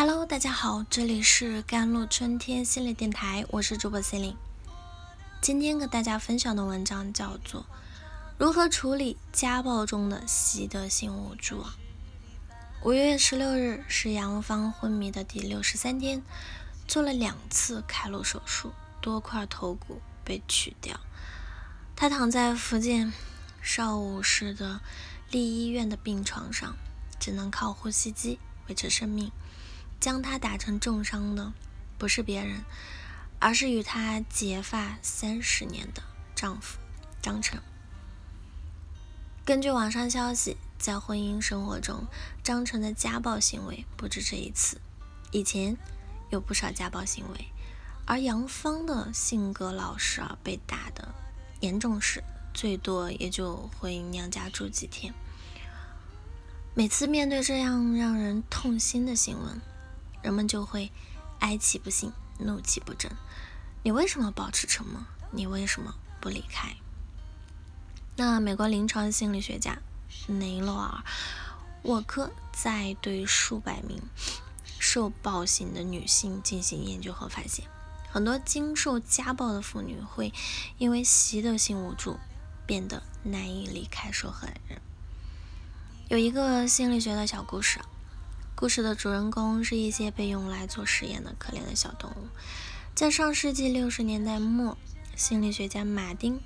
Hello，大家好，这里是甘露春天心理电台，我是主播 c e l i n e 今天跟大家分享的文章叫做《如何处理家暴中的习得性无助》。五月十六日是杨芳昏迷的第六十三天，做了两次开颅手术，多块头骨被取掉。她躺在福建邵武市的立医院的病床上，只能靠呼吸机维持生命。将她打成重伤的不是别人，而是与她结发三十年的丈夫张成。根据网上消息，在婚姻生活中，张成的家暴行为不止这一次，以前有不少家暴行为。而杨芳的性格老实啊，被打的严重时，最多也就回娘家住几天。每次面对这样让人痛心的新闻，人们就会哀其不幸，怒其不争。你为什么保持沉默？你为什么不离开？那美国临床心理学家雷诺尔沃克在对数百名受暴行的女性进行研究后发现，很多经受家暴的妇女会因为习得性无助，变得难以离开受害人。有一个心理学的小故事。故事的主人公是一些被用来做实验的可怜的小动物。在上世纪六十年代末，心理学家马丁·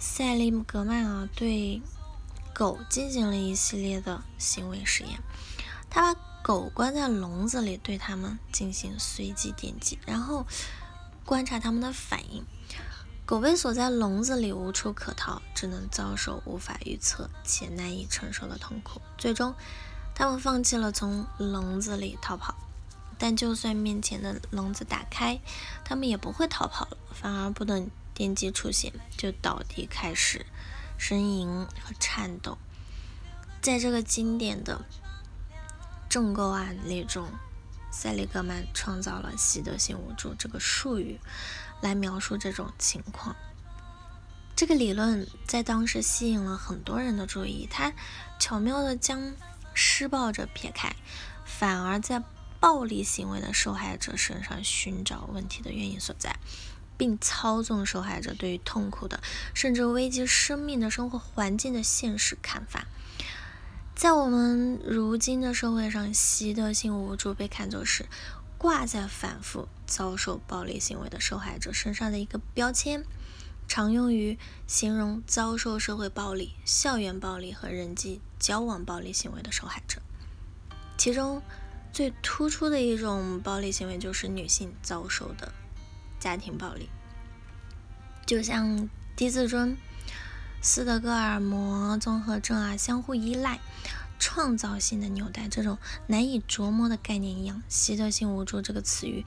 塞利格曼啊，对狗进行了一系列的行为实验。他把狗关在笼子里，对它们进行随机电击，然后观察它们的反应。狗被锁在笼子里，无处可逃，只能遭受无法预测且难以承受的痛苦。最终，他们放弃了从笼子里逃跑，但就算面前的笼子打开，他们也不会逃跑了，反而不等电击出现，就倒地开始呻吟和颤抖。在这个经典的重构案例中，塞利格曼创造了习得性无助这个术语来描述这种情况。这个理论在当时吸引了很多人的注意，他巧妙地将施暴者撇开，反而在暴力行为的受害者身上寻找问题的原因所在，并操纵受害者对于痛苦的甚至危及生命的生活环境的现实看法。在我们如今的社会上，习得性无助被看作是挂在反复遭受暴力行为的受害者身上的一个标签。常用于形容遭受社会暴力、校园暴力和人际交往暴力行为的受害者。其中最突出的一种暴力行为就是女性遭受的家庭暴力，就像低自尊、斯德哥尔摩综合症啊、相互依赖、创造性的纽带这种难以琢磨的概念一样，习得性无助这个词语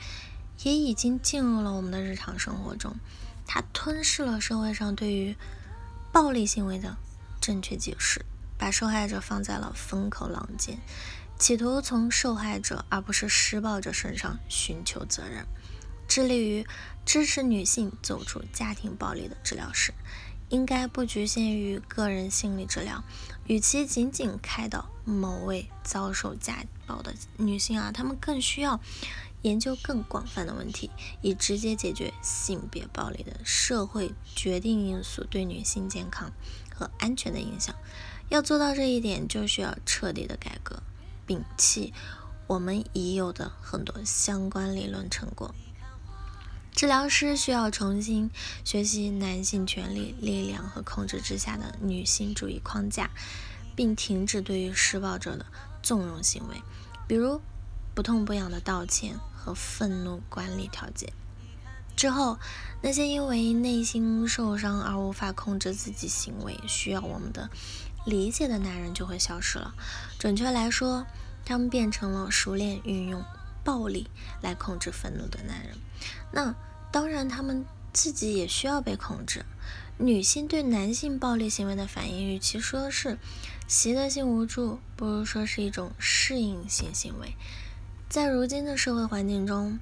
也已经进入了我们的日常生活中。它吞噬了社会上对于暴力行为的正确解释，把受害者放在了风口浪尖，企图从受害者而不是施暴者身上寻求责任。致力于支持女性走出家庭暴力的治疗室，应该不局限于个人心理治疗，与其仅仅开导某位遭受家暴的女性啊，她们更需要。研究更广泛的问题，以直接解决性别暴力的社会决定因素对女性健康和安全的影响。要做到这一点，就需要彻底的改革，摒弃我们已有的很多相关理论成果。治疗师需要重新学习男性权利、力量和控制之下的女性主义框架，并停止对于施暴者的纵容行为，比如不痛不痒的道歉。和愤怒管理调节之后，那些因为内心受伤而无法控制自己行为、需要我们的理解的男人就会消失了。准确来说，他们变成了熟练运用暴力来控制愤怒的男人。那当然，他们自己也需要被控制。女性对男性暴力行为的反应，与其说是习得性无助，不如说是一种适应性行为。在如今的社会环境中，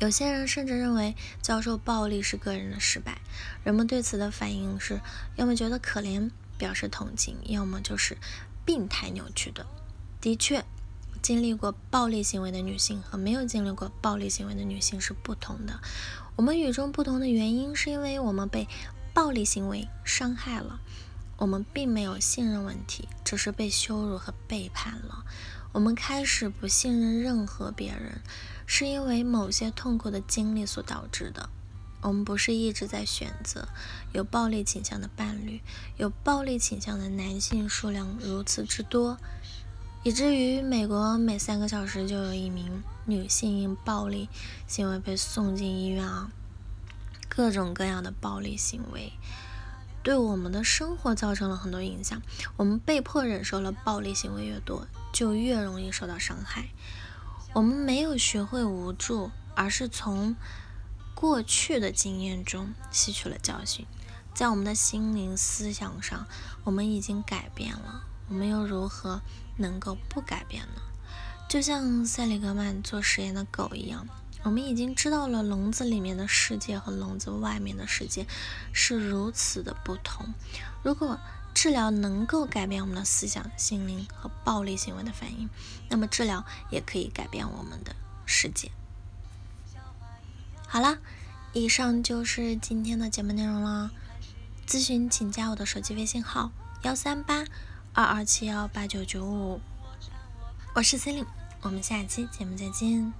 有些人甚至认为遭受暴力是个人的失败。人们对此的反应是：要么觉得可怜，表示同情；要么就是病态扭曲的。的确，经历过暴力行为的女性和没有经历过暴力行为的女性是不同的。我们与众不同的原因，是因为我们被暴力行为伤害了。我们并没有信任问题，只是被羞辱和背叛了。我们开始不信任任何别人，是因为某些痛苦的经历所导致的。我们不是一直在选择有暴力倾向的伴侣，有暴力倾向的男性数量如此之多，以至于美国每三个小时就有一名女性因暴力行为被送进医院啊！各种各样的暴力行为。对我们的生活造成了很多影响。我们被迫忍受了暴力行为越多，就越容易受到伤害。我们没有学会无助，而是从过去的经验中吸取了教训。在我们的心灵思想上，我们已经改变了。我们又如何能够不改变呢？就像塞里格曼做实验的狗一样。我们已经知道了笼子里面的世界和笼子外面的世界是如此的不同。如果治疗能够改变我们的思想、心灵和暴力行为的反应，那么治疗也可以改变我们的世界。好了，以上就是今天的节目内容了。咨询请加我的手机微信号：幺三八二二七幺八九九五。我是 c e l i n e 我们下期节目再见。